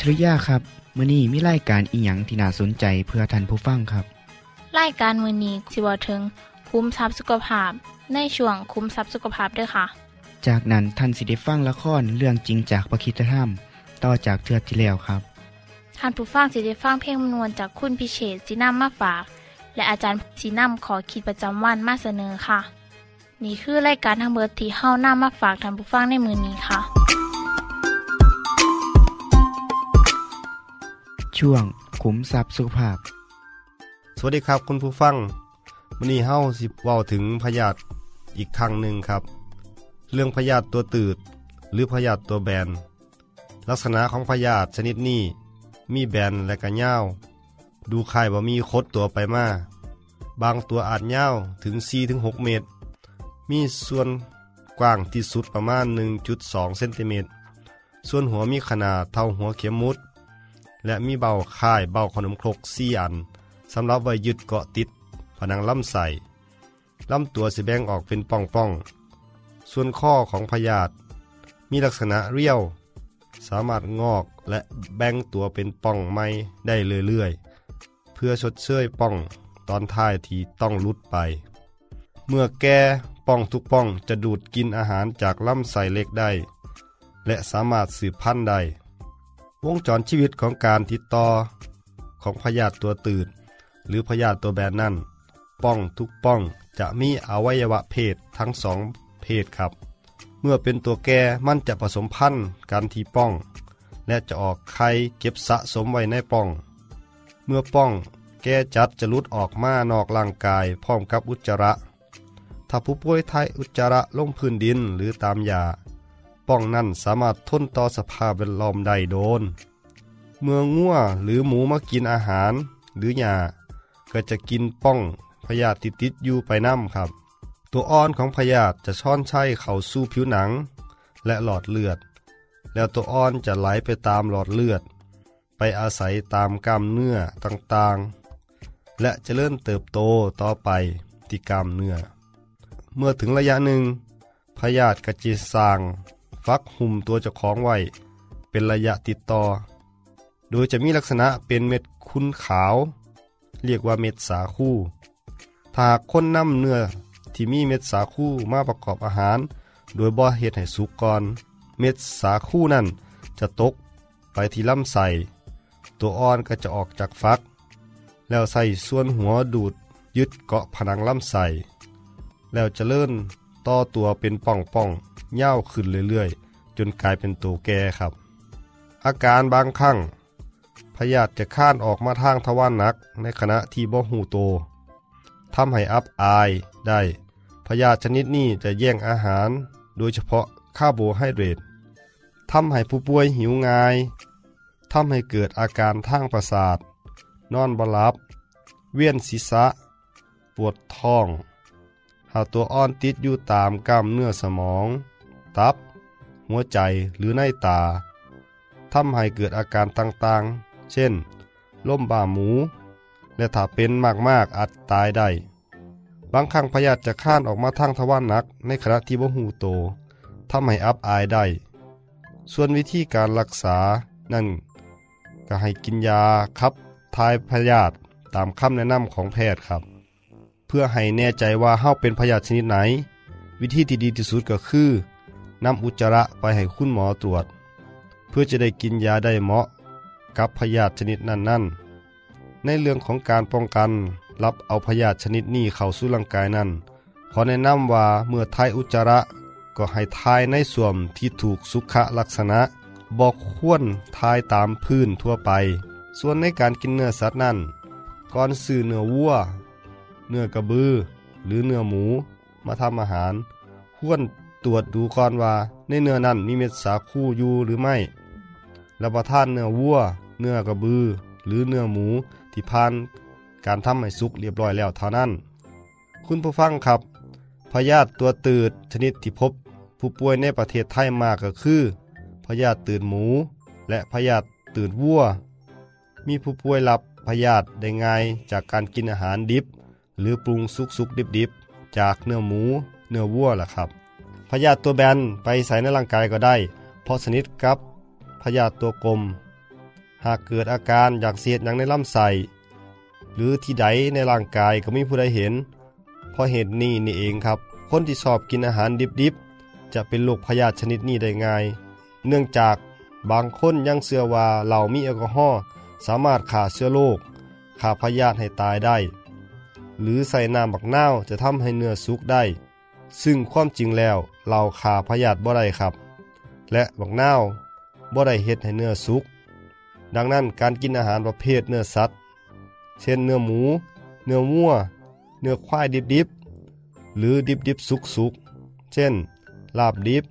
ทริยาครับมื้อนี้มีรายการอีหยังที่น่าสนใจเพื่อท่านผู้ฟังครับรายการมือนี้สิเวาถึงคุ้มทรัพย์สุขภาพ ในช่วงคุ้มทรัพย์สุขภาพด้วยค่ะ จากนั้นท่านสิได้ฟังละครเรื่องจริงจากประคีตธรรม ต่อจากเทือกที่แล้วครับท่านผู้ฟังสิได้ฟังเพลงมนวนจากคุณพิเชษสีน้ำมาฝาก และอาจารย์สีน้ำขอขีดประจำวันมาเสนอค่ะ นี่คือรายการทั้งเบิดที่เฮ้าน้ามาฝากท่านผู้ฟังในมือนี้ค่ะ ช่วงขุมทรัพย์สุขภาพ สวัสดีครับคุณผู้ฟังวันนี้เฮาสิเว้าถึงพยาธิอีกครั้งหนึ่งครับ เรื่องพยาธิตัวตืด หรือพยาธิตัวแบน ลักษณะของพยาธิชนิดนี้ มีแบนและก็ยาดูคล้ายว่มีคดตัวไปมา บางตัวอาจยาถึง 4-6 เมตร มีส่วนกว้างที่สุดประมาณ 1.2 เซนติเมตร ส่วนหัวมีขนาดเท่าหัวเข็มมุด และมีเบาค่ายเบาขนมครกสี่อันสำหรับไว้ยึดเกาะติดผนังลำไส้ลำตัวสิแบ่งออกเป็นป่องๆส่วนข้อของพยาธิมีลักษณะเรียว สามารถงอกและแบ่งตัวเป็นป่องไม้ได้เรื่อยๆ เพื่อชดเชยป่องตอนท้ายที่ต้องลุดไป เมื่อแก่ป่องทุกป่องจะดูดกินอาหารจากลำไส้เล็กได้ และสามารถสืบพันธุ์ได้ วงจรชีวิตของการติดต่อของพยาธิตัวตืดหรือพยาธิตัวแบนนั่น ป้องทุกป้องจะมีอวัยวะเพศทั้งสองเพศครับ เมื่อเป็นตัวแก่มันจะผสมพันธุ์กันที่ป้อง และจะออกไข่เก็บสะสมไว้ในป้อง เมื่อป้องแก่จัดจะลุดออกมานอกร่างกายพร้อมกับอุจจาระ ถ้าผู้ป่วยไทยอุจจาระลงพื้นดินหรือตามยา ป้องนั้นสามารถทนต่อสภาพแวดล้อมได้โดน เมื่องัวหรือหมูมากินอาหาร หรือหญ้าก็จะกินป้องพยาธิติดอยู่ไปน้ำครับ ตัวอ่อนของพยาธิจะช่อนใช้เข้าสู่ผิวหนัง และหลอดเลือด แล้วตัวอ่อนจะไหลไปตามหลอดเลือด ไปอาศัยตามกล้ามเนื้อต่างๆ และจะเริ่มเติบโตต่อไปที่กล้ามเนื้อ เมื่อถึงระยะหนึ่งพยาธิกระจิสร้าง ฟักหุ่มตัวเจ้าของไว้ เป็นระยะติดต่อ โดยจะมีลักษณะเป็นเม็ดคุ้นขาว เรียกว่าเม็ดสาคูถ้าหากคนนำเนื้อที่มีเม็ดสาคูมาประกอบอาหาร โดยบ่เฮ็ดให้สุกก่อน เม็ดสาคูนั่นจะตกไปที่ลำไส้ตัวอ่อนก็จะออกจากฟัก แล้วใส่ส่วนหัวดูดยึดเกาะผนังลำไส้แล้วจะเลื่อนต่อตัวเป็นป่องป่อง ๆยาขึ้นเรื่อยๆ จนกลายเป็นตัวแก่ครับ อาการบางครั้งพยาธิจะข้านออกมาทางทวารหนักในขณะที่บ่หูโตทำให้อับอายได้ พยาธิชนิดนี้จะแย่งอาหาร โดยเฉพาะคาร์โบไฮเดรตทำให้ผู้ป่วยหิวง่ายทำให้เกิดอาการทางประสาท นอนบลับ เวียนศีรษะ ปวดท้อง หาตัวอ่อนติดอยู่ตามกล้ามเนื้อสมอง ตับ หัวใจหรือในตาทำให้เกิดอาการต่างๆ เช่นล่มบ่าหมู และถ้าเป็นมากๆอาจตายได้ บางครั้งพยาธิจะข้านออกมาทางทวารหนัก ในขณะที่บ่หูโตทำให้อับอายได้ ส่วนวิธีการรักษานั่นก็ให้กินยาขับทายพยาธิตามคำแนะนำของแพทย์ครับ เพื่อให้แน่ใจว่าเฮาเป็นพยาธิชนิดไหน วิธีที่ดีที่สุดก็คือ นำอุจจาระไปให้คุณหมอตรวจ เพื่อจะได้กินยาได้เหมาะ กับพยาธิชนิดนั้นๆ ในเรื่องของการป้องกันรับเอาพยาธิชนิดนี้เข้าสู่ร่างกายนั้นขอแนะนำว่าเมื่อทายอุจจาระก็ให้ทายในส่วนที่ถูกสุขลักษณะบอกควรทายตามพื้นทั่วไป ส่วนในการกินเนื้อสัตว์นั้นก่อนซื้อเนื้อวัว เนื้อกระบือ หรือเนื้อหมู มาทำอาหารควร ตรวจดูก่อนว่า ในเนื้อนั้นมีเม็ดสาคูอยู่หรือไม่ รับประทานเนื้อวัว เนื้อกระบือ หรือเนื้อหมูที่ผ่านการทำให้สุกเรียบร้อยแล้วเท่านั้น คุณผู้ฟังครับ พยาธิตัวตืดชนิดที่พบ ผู้ป่วยในประเทศไทยมากก็คือพยาธิตืดหมู และพยาธิตืดวัว มีผู้ป่วยรับพยาธิได้ง่ายจากการกินอาหารดิบ หรือปรุงสุกสุกดิบดิบๆจากเนื้อหมู เนื้อวัวล่ะครับ พยาธิตัวแบนไปใส่ในร่างกายก็ได้ เพราะสนิทกับพยาธิตัวกลม หากเกิดอาการอยากเสียดหนังในลำไส้หรือที่ใดในร่างกายก็ไม่ผู้ใดเห็น เพราะเหตุนี้นี่เองครับ คนที่ชอบกินอาหารดิบๆ จะเป็นโรคพยาธิชนิดนี้ได้ง่าย เนื่องจากบางคนยังเชื่อว่าเหล้ามีแอลกอฮอล์สามารถฆ่าเชื้อโรคฆ่าพยาธิให้ตายได้ หรือใส่น้ำบักนาวจะทำให้เนื้อสุกได้ ซึ่งความจริงแล้วเหล้าฆ่าพยาธิบ่ได้ครับ และบักนาวบ่ได้เฮ็ดให้เนื้อสุก ดังนั้นการกินอาหารประเภทเนื้อสัตว์ เช่นเนื้อหมู เนื้อวัว เนื้อควายดิบๆ หรือดิบๆสุกๆ เช่น ลาบดิบ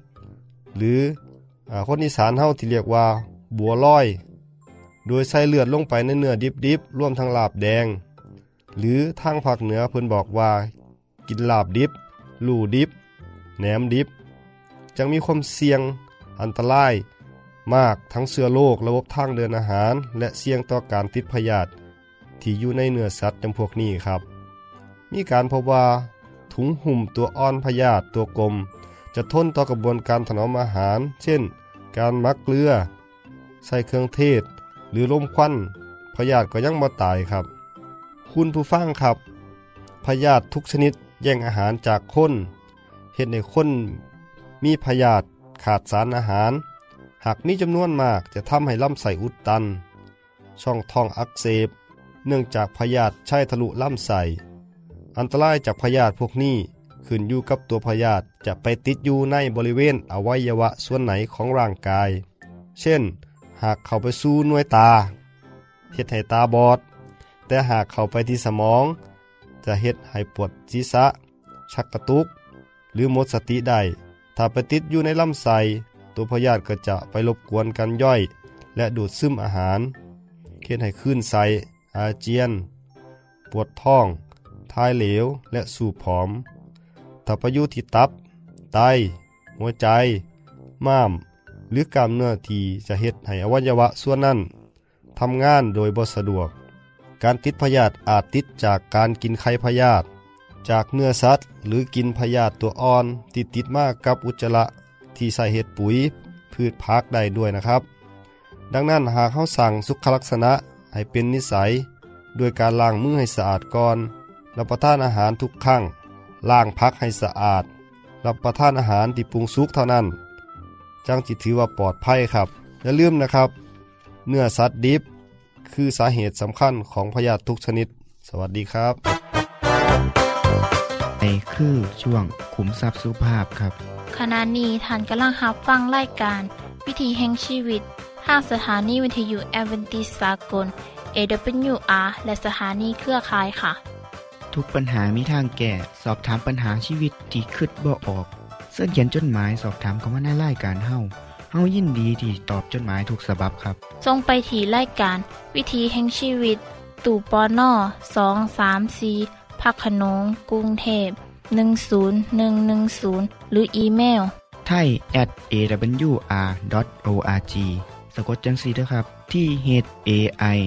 หรือคนอีสานเฮาที่เรียกว่าบัวลอย โดยใส่เลือดลงไปในเนื้อดิบๆร่วมทั้งลาบแดง หรือทางภาคเหนือเพิ่นบอกว่า กินลาบดิบ ลู่ดิบแหนมดิบจังมีความเสี่ยงอันตรายมากทั้งเชื้อโรคระบบทางเดินอาหาร และเสี่ยงต่อการติดพยาธิที่อยู่ในเนื้อสัตว์จำพวกนี้ครับ มีการพบว่า ถุงหุ่มตัวอ่อนพยาธิตัวกลม จะทนต่อกระบวนการถนอมอาหาร เช่น การมักเกลือ ใส่เครื่องเทศ หรือลมควันพยาธิก็ยังบ่ตายครับ คุณผู้ฟังครับพยาธิทุกชนิด แย่งอาหารจากคนเห็นในคนมีพยาธิขาดสารอาหาร หากมีจำนวนมากจะทำให้ลำไส้อุดตัน ช่องท้องอักเสบ เนื่องจากพยาธิใช้ทะลุลำไส้อันตรายจากพยาธิพวกนี้ขึ้นอยู่กับตัวพยาธิจะไปติดอยู่ในบริเวณอวัยวะส่วนไหนของร่างกาย เช่น หากเข้าไปสู่หน่วยตาเฮ็ดให้ตาบอด แต่หากเข้าไปที่สมอง จะเฮ็ดให้ปวดศีรษะ ชักกระตุก หรือหมดสติได้ ถ้าไปติดอยู่ในลำไส้ตัวพยาธิก็จะไปรบกวนการย่อย และดูดซึมอาหารเฮ็ดให้คลื่นไส้อาเจียน ปวดท้องทายเหลวและสูบผอมถ้าไปอยู่ที่ตับ ไต หัวใจ ม้าม หรือกล้ามเนื้อที่จะเฮ็ดให้อวัยวะส่วนนั้นทำงานโดยบ่สะดวก การติดพยาธิอาจติดจากการกินไข่พยาธิจากเนื้อสัตว์ หรือกินพยาธิตัวอ่อนที่ติดมากกับอุจจาระที่ใส่เห็ดปุ๋ย พืชพักได้ด้วยนะครับ ดังนั้นหากเขาสั่งสุขลักษณะให้เป็นนิสัยด้วยการล้างมือให้สะอาดก่อนรับประทานอาหารทุกครั้งล้างพักให้สะอาด รับประทานอาหารที่ปรุงสุกเท่านั้นจังจิถือว่าปลอดภัยครับอย่าลืมนะครับ เนื้อสัตว์ดิบ คือสาเหตุสำคัญของพยาธิทุกชนิด สวัสดีครับในคือช่วงขุมทรัพย์สุภาพครับ ขณะนี้ท่านกำลังรับฟังรายการ วิถีแห่งชีวิตทางสถานีวิทยุแอเวนติสากล AWR และสถานีเครือข่ายค่ะ ทุกปัญหามีทางแก้สอบถามปัญหาชีวิตที่คืดบ่ออก เสื้อเขียนจดหมายสอบถามเขามาในรายการเฮา เฮายินดีที่ตอบจดหมายถูกสาบบครับ ทรงไปถีรายการ วิถีแห่งชีวิต ตู่ปอนอสองสามสีพักขนงกรุงเทพ10110 หรืออีเมลไทย at awr.org สะกดจังสีด้วยครับ ที่ h a i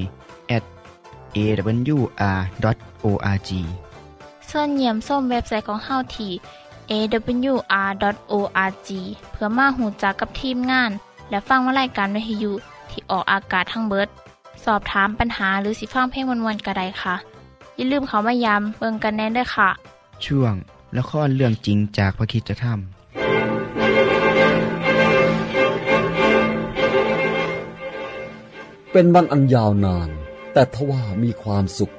at awr.org ส่วนเยี่ยมส้มเว็บไซต์ของเฮาที่ awr.org เพื่อมาหูจักกับทีมงาน และฟังวารายการวิทยุที่ออกอากาศทั้งเบิด สอบถามปัญหาหรือสิฟังเพลงวนๆกระไดค่ะ อย่าลืมเขามายามเบิงกันแน่นด้วยค่ะ ช่วงและข้อเรื่องจริงจากพระคิดจะทำเป็นวันอันยาวนาน แต่ทว่ามีความสุข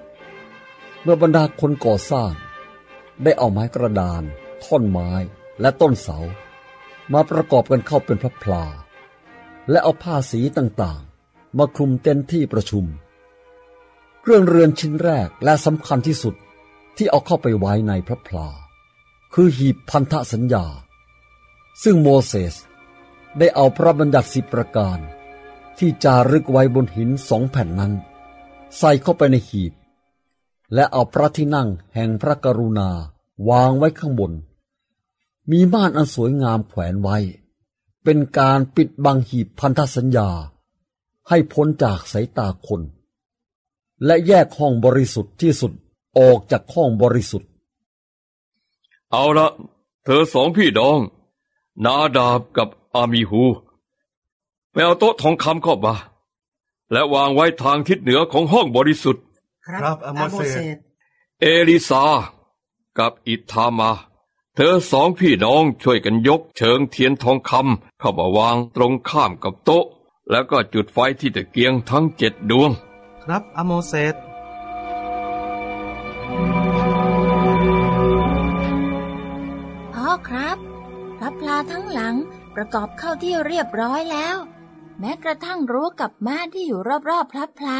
เมื่อบรรดาคนก่อสร้าง ได้เอาไม้กระดาน ท่อนไม้และต้นเสา มาประกอบกันเข้าเป็นพระพลา และเอาผ้าสีต่างๆ มาคลุมเต็นที่ประชุม เครื่องเรือนชิ้นแรกและสำคัญที่สุดที่เอาเข้าไปไว้ในพระพลา คือหีบพันธสัญญา ซึ่งโมเสสได้เอาพระบัญญัติสิบประการ ที่จารึกไว้บนหินสองแผ่นนั้น ใส่เข้าไปในหีบ และเอาพระที่นั่งแห่งพระกรุณาวางไว้ข้างบน มีม่านอันสวยงามแขวนไว้ เป็นการปิดบังหีบพันธสัญญา ให้พ้นจากสายตาคน และแยกห้องบริสุทธิ์ที่สุดออกจากห้องบริสุทธิ์ เอาละเธอสองพี่น้อง นาดาบกับอามีฮูไปเอาโต๊ะทองคำเข้ามาและวางไว้ทางทิศเหนือของห้องบริสุทธิ์ ครับอาโมเสสเอลิซา กับอิทามา เธอสองพี่น้องช่วยกันยกเชิงเทียนทองคำเข้ามาวางตรงข้ามกับโต๊ะ แล้วก็จุดไฟที่ตะเกียงทั้งเจ็ดดวง ครับอาโมเสสพ่อครับพระพลาทั้งหลังประกอบเข้าที่เรียบร้อยแล้ว แม้กระทั่งรั้วกับม่านที่อยู่รอบๆพระพลา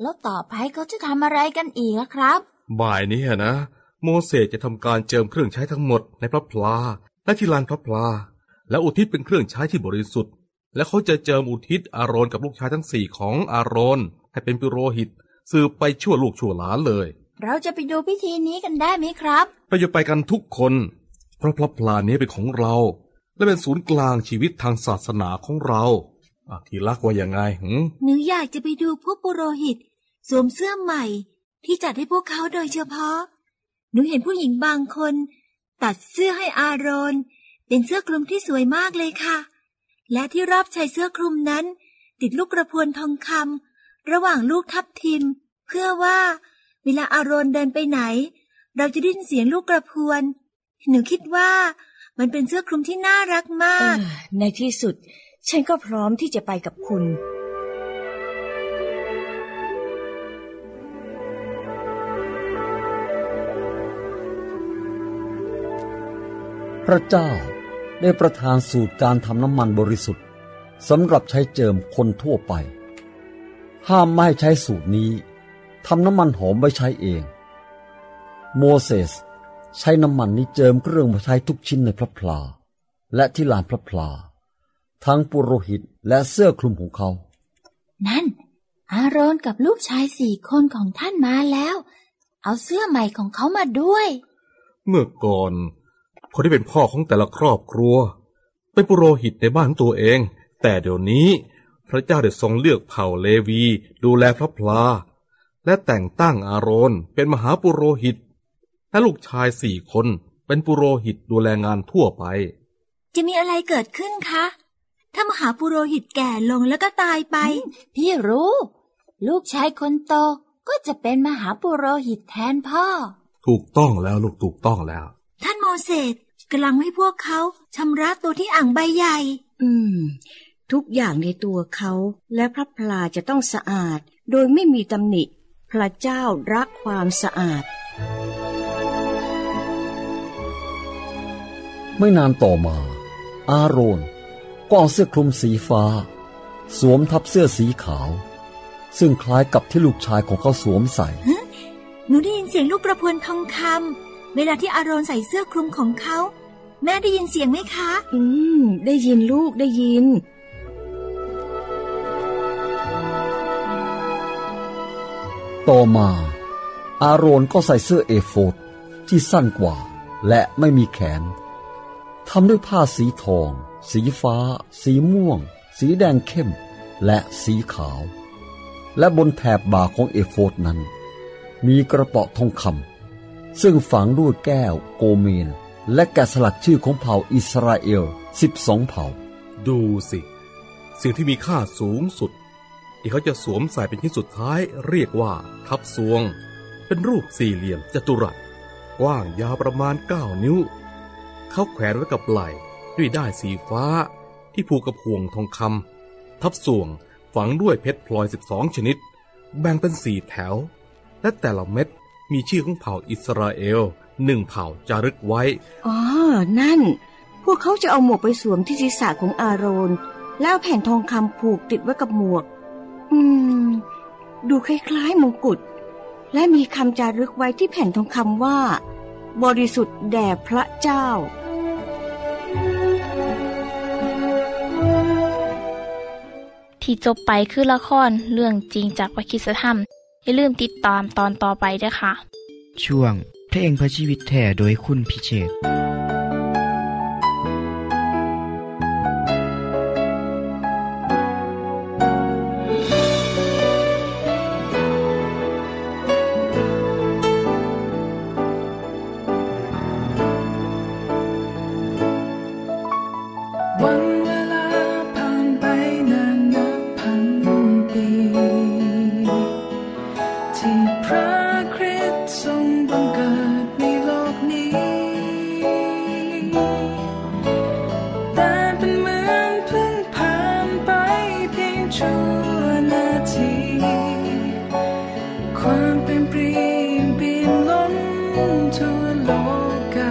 แล้วต่อไปเขาจะทำอะไรกันอีกอะครับ บ่ายนี้นะ โมเสสจะทำการเจิมเครื่องใช้ทั้งหมดในพระพลาและที่ลานพระพลา และอุทิศเป็นเครื่องใช้ที่บริสุทธิ์ และเขาจะเจิมอุทิศอาโรนกับลูกชายทั้งสี่ของอาโรนให้เป็นปุโรหิต สืบไปชั่วลูกชั่วหลานเลย เราจะไปดูพิธีนี้กันได้ไหมครับเราจะไปกันทุกคน เพราะพระพลานี้เป็นของเรา และเป็นศูนย์กลางชีวิตทางศาสนาของเราอะทีรักว่ายังไงหืมหนูอยากจะไปดูพวกปุโรหิต สวมเสื้อใหม่ ที่จัดให้พวกเขาโดยเฉพาะ หนูเห็นผู้หญิงบางคน ตัดเสื้อให้อาโรนเป็นเสื้อคลุมที่สวยมากเลยค่ะ และที่รอบชายเสื้อคลุมนั้น ติดลูกกระพวนทองคำระหว่างลูกทับทิม เพื่อว่า เวลาอาโรนเดินไปไหน เราจะได้ยินเสียงลูกกระพวน หนูคิดว่า มันเป็นเสื้อคลุมที่น่ารักมากออในที่สุด ฉันก็พร้อมที่จะไปกับคุณ พระเจ้าได้ประทานสูตรการทำน้ำมันบริสุทธิ์สำหรับใช้เจิมคนทั่วไป ห้ามไม่ให้ใช้สูตรนี้ทำน้ำมันหอมไว้ใช้เอง โมเสสใช้น้ำมันนี้เจิมเครื่องมาใช้ทุกชิ้นในพระพลา และที่ลานพระพลา ทั้งปุโรหิตและเสื้อคลุมของเขา นั่น อาโรนกับลูกชายสี่คนของท่านมาแล้ว เอาเสื้อใหม่ของเขามาด้วย เมื่อก่อน คนที่เป็นพ่อของแต่ละครอบครัว เป็นปุโรหิตในบ้านของตัวเอง แต่เดี๋ยวนี้ พระเจ้าได้ทรงเลือกเผ่าเลวี ดูแลพระพลา และแต่งตั้งอาโรนเป็นมหาปุโรหิต และลูกชายสี่คนเป็นปุโรหิตดูแลงานทั่วไป จะมีอะไรเกิดขึ้นคะ ถ้ามหาปุโรหิตแก่ลงแล้วก็ตายไป พี่รู้ ลูกชายคนโตก็จะเป็นมหาปุโรหิตแทนพ่อ ถูกต้องแล้วลูกถูกต้องแล้วท่านโม เสสกำลังให้พวกเขาชำระตัวที่อ่างใบใหญ่ อืม ทุกอย่างในตัวเขาและพระพลาจะต้องสะอาด โดยไม่มีตำหนิ พระเจ้ารักความสะอาด ไม่นานต่อมา อาโรนก็เอาเสื้อคลุมสีฟ้า สวมทับเสื้อสีขาว ซึ่งคล้ายกับที่ลูกชายของเขาสวมใส่หนูได้ยินเสียงลูกกระพวนทองคำ เวลาที่อารอนใส่เสื้อคลุมของเขา แม่ได้ยินเสียงไหมคะ อืม ได้ยินลูกได้ยิน ต่อมา อาโรนก็ใส่เสื้อเอโฟดที่สั้นกว่า และไม่มีแขนทำด้วยผ้าสีทอง สีฟ้า สีม่วง สีแดงเข้ม และสีขาว และบนแถบบ่าของเอโฟดนั้น มีกระเป๋าทองคำ ซึ่งฝังด้วยแก้ว โกเมน และแกะสลักชื่อของเผ่าอิสราเอล 12 เผ่า ดูสิ สิ่งที่มีค่าสูงสุด ที่เขาจะสวมใส่เป็นชิ้นสุดท้ายเรียกว่า ทับสวง เป็นรูปสี่เหลี่ยมจัตุรัส กว้างยาวประมาณ 9 นิ้ว เขาแขวนไว้กับไหล่ด้วยด้ายสีฟ้า ที่ผูกกับห่วงทองคำทับสวงฝังด้วยเพชรพลอย 12 ชนิด แบ่งเป็นสี่แถว และแต่ละเม็ด มีชื่อของเผ่าอิสราเอลหนึ่งเผ่าจารึกไว้ อ๋อ นั่น พวกเขาจะเอาหมวกไปสวมที่ศีรษะของอาโรน แล้วแผ่นทองคำผูกติดไว้กับหมวก อืม ดูคล้ายๆมงกุฎ และมีคำจารึกไว้ที่แผ่นทองคำว่า บริสุทธิ์แด่พระเจ้า ที่จบไปคือละครเรื่องจริงจากวิคิสธรรม อย่าลืมติดตามตอนต่อไปด้วยค่ะ ช่วงเพลงพระชีวิตแท่โดยคุณพิเชษ เปลี่ยนเปลี่ยนล้นทั่วโลกา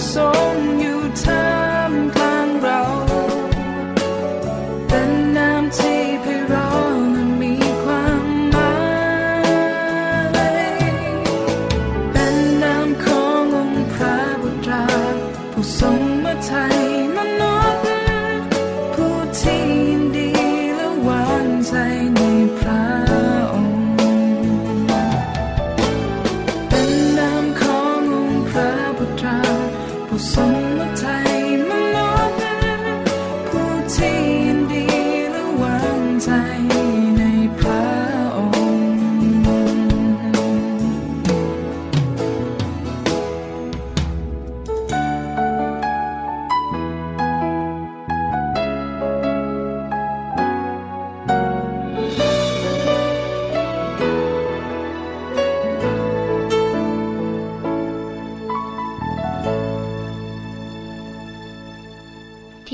song you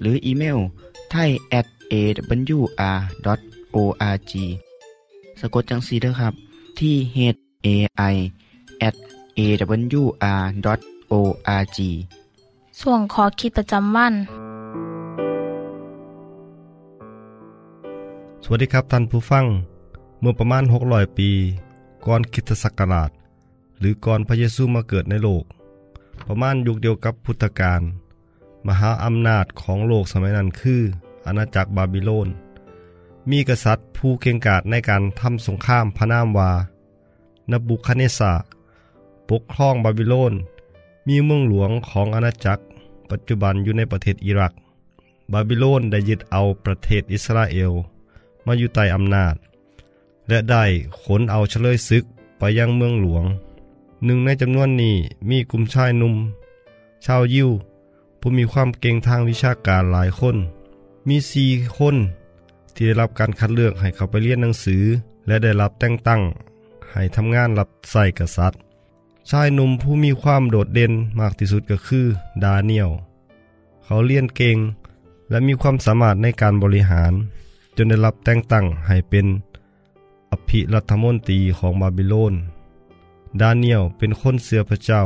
หรืออีเมลไทย at awr.org สะกดจังสีด้วยครับ ที่ h a i at awr.org ส่วนขอคิดประจำวัน สวัสดีครับท่านผู้ฟัง เมื่อประมาณ 600 ปี ก่อนคริสตศักราช หรือก่อนพระเยซูมาเกิดในโลก ประมาณยุคเดียวกับพุทธกาล มหาอำนาจของโลกสมัยนั้นคือ อาณาจักรบาบิโลน มีกษัตริย์ผู้เก่งกาจในการทำสงครามพระนามวานบุคเนสาปกครองบาบิโลน มีเมืองหลวงของอาณาจักร ปัจจุบันอยู่ในประเทศอิรัก บาบิโลนได้ยึดเอาประเทศอิสราเอล มาอยู่ใต้อำนาจ และได้ขนเอาเฉลยศึกไปยังเมืองหลวง หนึ่งในจำนวนนี้มีกลุ่มชายหนุ่ม ชาวยิว ผู้มีความเก่งทางวิชาการหลายคน มีสี่คนที่ได้รับการคัดเลือกให้เข้าไปเรียนหนังสือ และได้รับแต่งตั้ง ให้ทำงานรับใส่กษัตริย์ ชายหนุ่มผู้มีความโดดเด่นมากที่สุดก็คือ ดาเนียล เขาเรียนเก่ง และมีความสามารถในการบริหาร จนได้รับแต่งตั้งให้เป็นอภิรัฐมนตรีของบาบิโลน ดาเนียลเป็นคนเสือพระเจ้า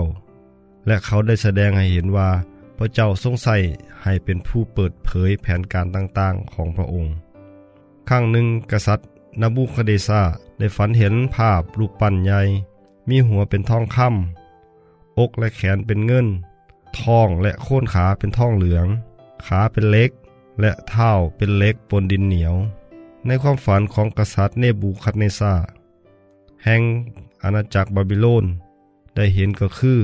และเขาได้แสดงให้เห็นว่า พระเจ้าทรงใส่ให้เป็นผู้เปิดเผยแผนการต่างๆของพระองค์ครั้งหนึ่งกษัตริย์นบูคเดซาได้ฝันเห็นภาพรูปปั้นใหญ่ มีหัวเป็นทองคำอกและแขนเป็นเงินท้องและโค่นขาเป็นทองเหลือง ขาเป็นเล็ก และเท้าเป็นเล็กปนดินเหนียว ในความฝันของกษัตริย์เนบูคัดเนซาแห่งอาณาจักรบาบิโลน ได้เห็นก็คือ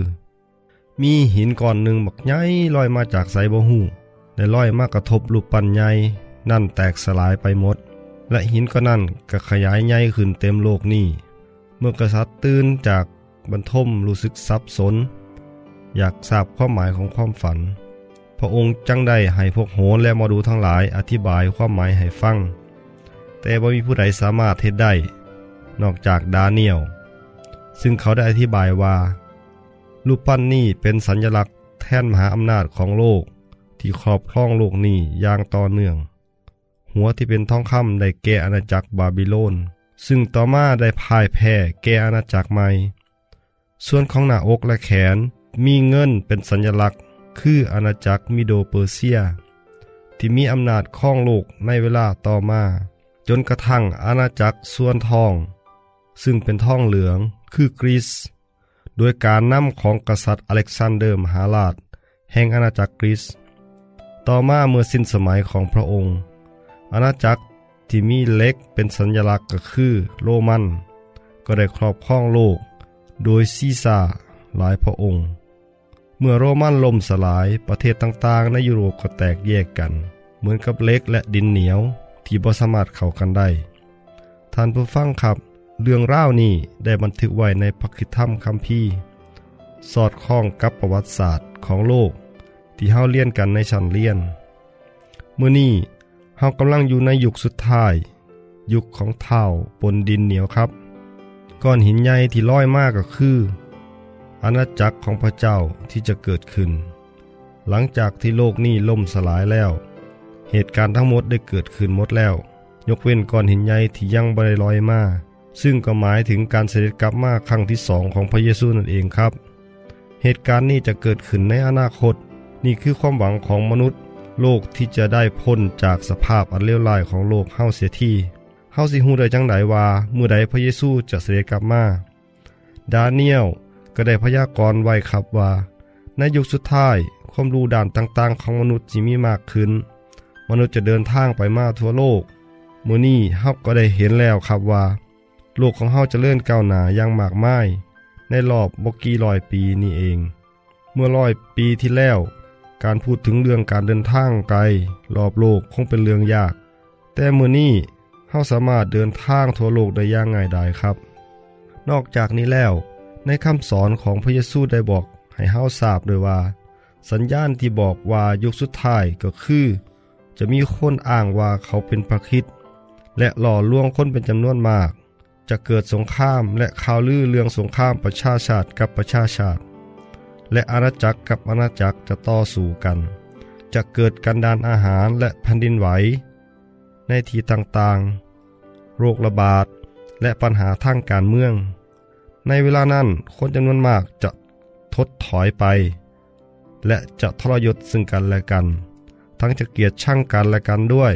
มีหินก้อนหนึ่งบักใหญ่ลอยมาจากไซบ่หูได้ลอยมากระทบรูปปั้นใหญ่นั่นแตกสลายไปหมด และหินก็นั่นก็ขยายใหญ่ขึ้นเต็มโลกนี้เมื่อกษัตริย์ตื่นจากบรรทมรู้สึกสับสน อยากทราบความหมายของความฝัน พระองค์จังได้ให้พวกโหรและมอดูทั้งหลายอธิบายความหมายให้ฟัง แต่บ่มีผู้ใดสามารถเฮ็ดได้ นอกจากดาเนียลซึ่งเขาได้อธิบายว่า รูปปั้นนี้เป็นสัญลักษณ์แท่นมหาอำนาจของโลก ที่ครอบครองโลกนี้อย่างต่อเนื่อง หัวที่เป็นทองคำได้แก่อาณาจักรบาบิโลน ซึ่งต่อมาได้พ่ายแพ้แก่อาณาจักรใหม่ ส่วนของหน้าอกและแขนมีเงินเป็นสัญลักษณ์ คืออาณาจักรมิโดเปอร์เซีย ที่มีอำนาจครองโลกในเวลาต่อมา จนกระทั่งอาณาจักรส่วนทอง ซึ่งเป็นทองเหลืองคือกรีซ โดยการนำของกษัตริย์อเล็กซานเดอร์มหาราช แห่งอาณาจักรกรีซต่อมาเมื่อสิ้นสมัยของพระองค์ อาณาจักรที่มีเล็กเป็นสัญลักษณ์ก็คือโรมัน ก็ได้ครอบครองโลก โดยซีซ่าหลายพระองค์ เมื่อโรมันล่มสลายประเทศต่างๆ ในยุโรปก็แตกแยกกัน เหมือนกับเล็กและดินเหนียวที่บ่สามารถเข้ากันได้ ท่านผู้ฟังครับ เรื่องร่าวนี้ได้บันทึกไว้ในพระคิธรรมคัมภีร์สอดคล้องกับประวัติศาสตร์ของโลกที่เฮาเรียนกันในชั้นเรียนเมื่อนี้เฮากำลังอยู่ในยุคสุดท้าย ยุคของเท่าปนดินเหนียวครับก้อนหินใหญ่ที่ลอยมากก็คือ อาณาจักรของพระเจ้าที่จะเกิดขึ้น หลังจากที่โลกนี้ล่มสลายแล้ว เหตุการณ์ทั้งหมดได้เกิดขึ้นหมดแล้ว ยกเว้นก้อนหินใหญ่ที่ยังบริลอยมา ซึ่งก็หมายถึงการเสด็จกลับมาครั้งที่สองของพระเยซูนั่นเองครับ เหตุการณ์นี้จะเกิดขึ้นในอนาคต นี่คือความหวังของมนุษย์ โลกที่จะได้พ้นจากสภาพอันเลวร้ายของโลกเฮาเสียทีเฮาสิฮู้ได้จังไดว่าเมื่อใดพระเยซูจะเสด็จกลับมา ดาเนียลก็ได้พยากรณ์ไว้ครับว่า ในยุคสุดท้ายความรู้ด่านต่างๆ ของมนุษย์สิมีมากขึ้น มนุษย์จะเดินทางไปมาทั่วโลกมื้อนี้เฮาก็ได้เห็นแล้วครับว่า โลกของเฮาจะเจริญก้าวหนาอย่างมากมาย ในรอบบกี่ร้อยปีนี่เอง เมื่อร้อยปีที่แล้ว การพูดถึงเรื่องการเดินทางไกล รอบโลกคงเป็นเรื่องยาก แต่มื้อนี้เฮาสามารถเดินทางทั่วโลกได้อย่างง่ายดายครับ นอกจากนี้แล้ว ในคำสอนของพระเยซูได้บอกให้เฮาทราบด้วยว่า สัญญาณที่บอกว่ายุคสุดท้ายก็คือ จะมีคนอ้างว่าเขาเป็นพระคริสต์และหล่อลวงคนเป็นจำนวนมาก จะเกิดสงครามและข่าวลือเรื่องสงครามประชาชาติกับประชาชาติ และอาณาจักรกับอาณาจักรจะต่อสู้กัน จะเกิดกันดานอาหารและแผ่นดินไหว ในที่ต่างๆ โรคระบาดและปัญหาทางการเมือง ในเวลานั้นคนจำนวนมากจะทดถอยไป และจะทรยศซึ่งกันและกัน ทั้งจะเกลียดชังกันและกันด้วย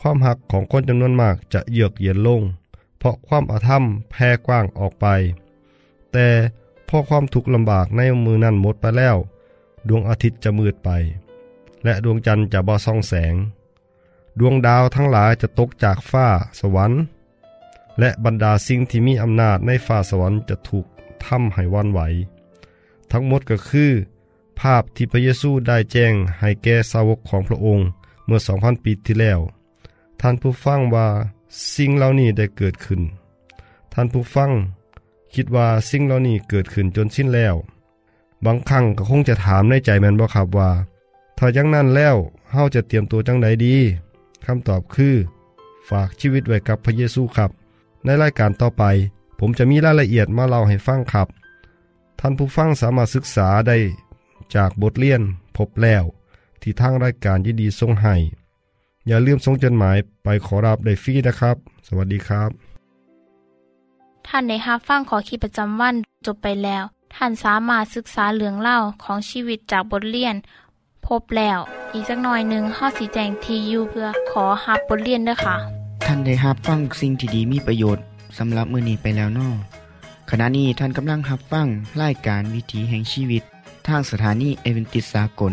ความหักของคนจำนวนมากจะเยือกเย็นลง เพราะความอาธรรมแพร่กว้างออกไป แต่พอความทุกข์ลำบากในมือนั้นหมดไปแล้ว ดวงอาทิตย์จะมืดไป และดวงจันทร์จะบ่ส่องแสง ดวงดาวทั้งหลายจะตกจากฟ้าสวรรค์ และบรรดาสิ่งที่มีอำนาจในฟ้าสวรรค์จะถูกทำให้วันไหว ทั้งหมดก็คือ ภาพที่พระเยซูได้แจ้งให้แก่สาวกของพระองค์เมื่อ 2,000 ปีที่แล้ว ท่านผู้ฟังว่า สิ่งเหล่านี้ได้เกิดขึ้น ท่านผู้ฟัง คิดว่าสิ่งเหล่านี้เกิดขึ้นจนสิ้นแล้ว บางครั้งก็คงจะถามในใจแม่นบ่ครับว่า ถ้าอย่างนั้นแล้วเฮาจะเตรียมตัวจังใดดีคำตอบคือ ฝากชีวิตไว้กับพระเยซูครับ ในรายการต่อไป ผมจะมีรายละเอียดมาเล่าให้ฟังครับ ท่านผู้ฟังสามารถศึกษาได้จากบทเรียนพบแล้ว ที่ทางรายการยินดีทรงให้ อย่าลืมส่งจดหมายไปขอรับได้ฟรีนะครับ สวัสดีครับ ท่านในฮับฟั่งขอขีประจำวันจบไปแล้ว ท่านสามารถศึกษาเหลืองเล่าของชีวิตจากบทเรียน พบแล้ว อีกสักหน่อยหนึ่งข้อสีแจงทียูเพื่อขอฮับบทเรียนด้วยค่ะ ท่านได้รับฟังสิ่งที่ดีมีประโยชน์สำหรับมือนี้ไปแล้วเนอขณะนี้ท่านกำลังรับฟังรายการวิถีแห่งชีวิต ทางสถานีเอเวนติสากล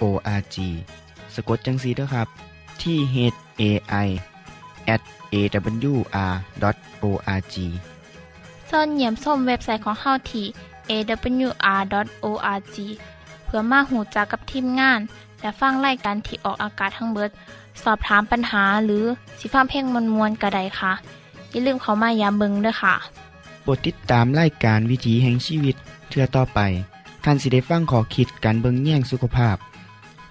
awr.org สะกดจังสีด้วยครับ ที่ h a i at awr.org ส่วนเหยี่ยมส้มเว็บไซต์ของเฮาที่ awr.org เพื่อมาหูจักกับทีมงาน และฟังไล่กันที่ออกอากาศทั้งเบิด สอบถามปัญหาหรือสิฟ้าเพลงมวลมวลกระไดค่ะ อย่าลืมเขามายามเบิงด้วยค่ะโปรดติดตามไล่การวิถีแห่งชีวิตเทือต่อไปท่านสิได้ฟังขอคิดการเบิงแย่งสุขภาพ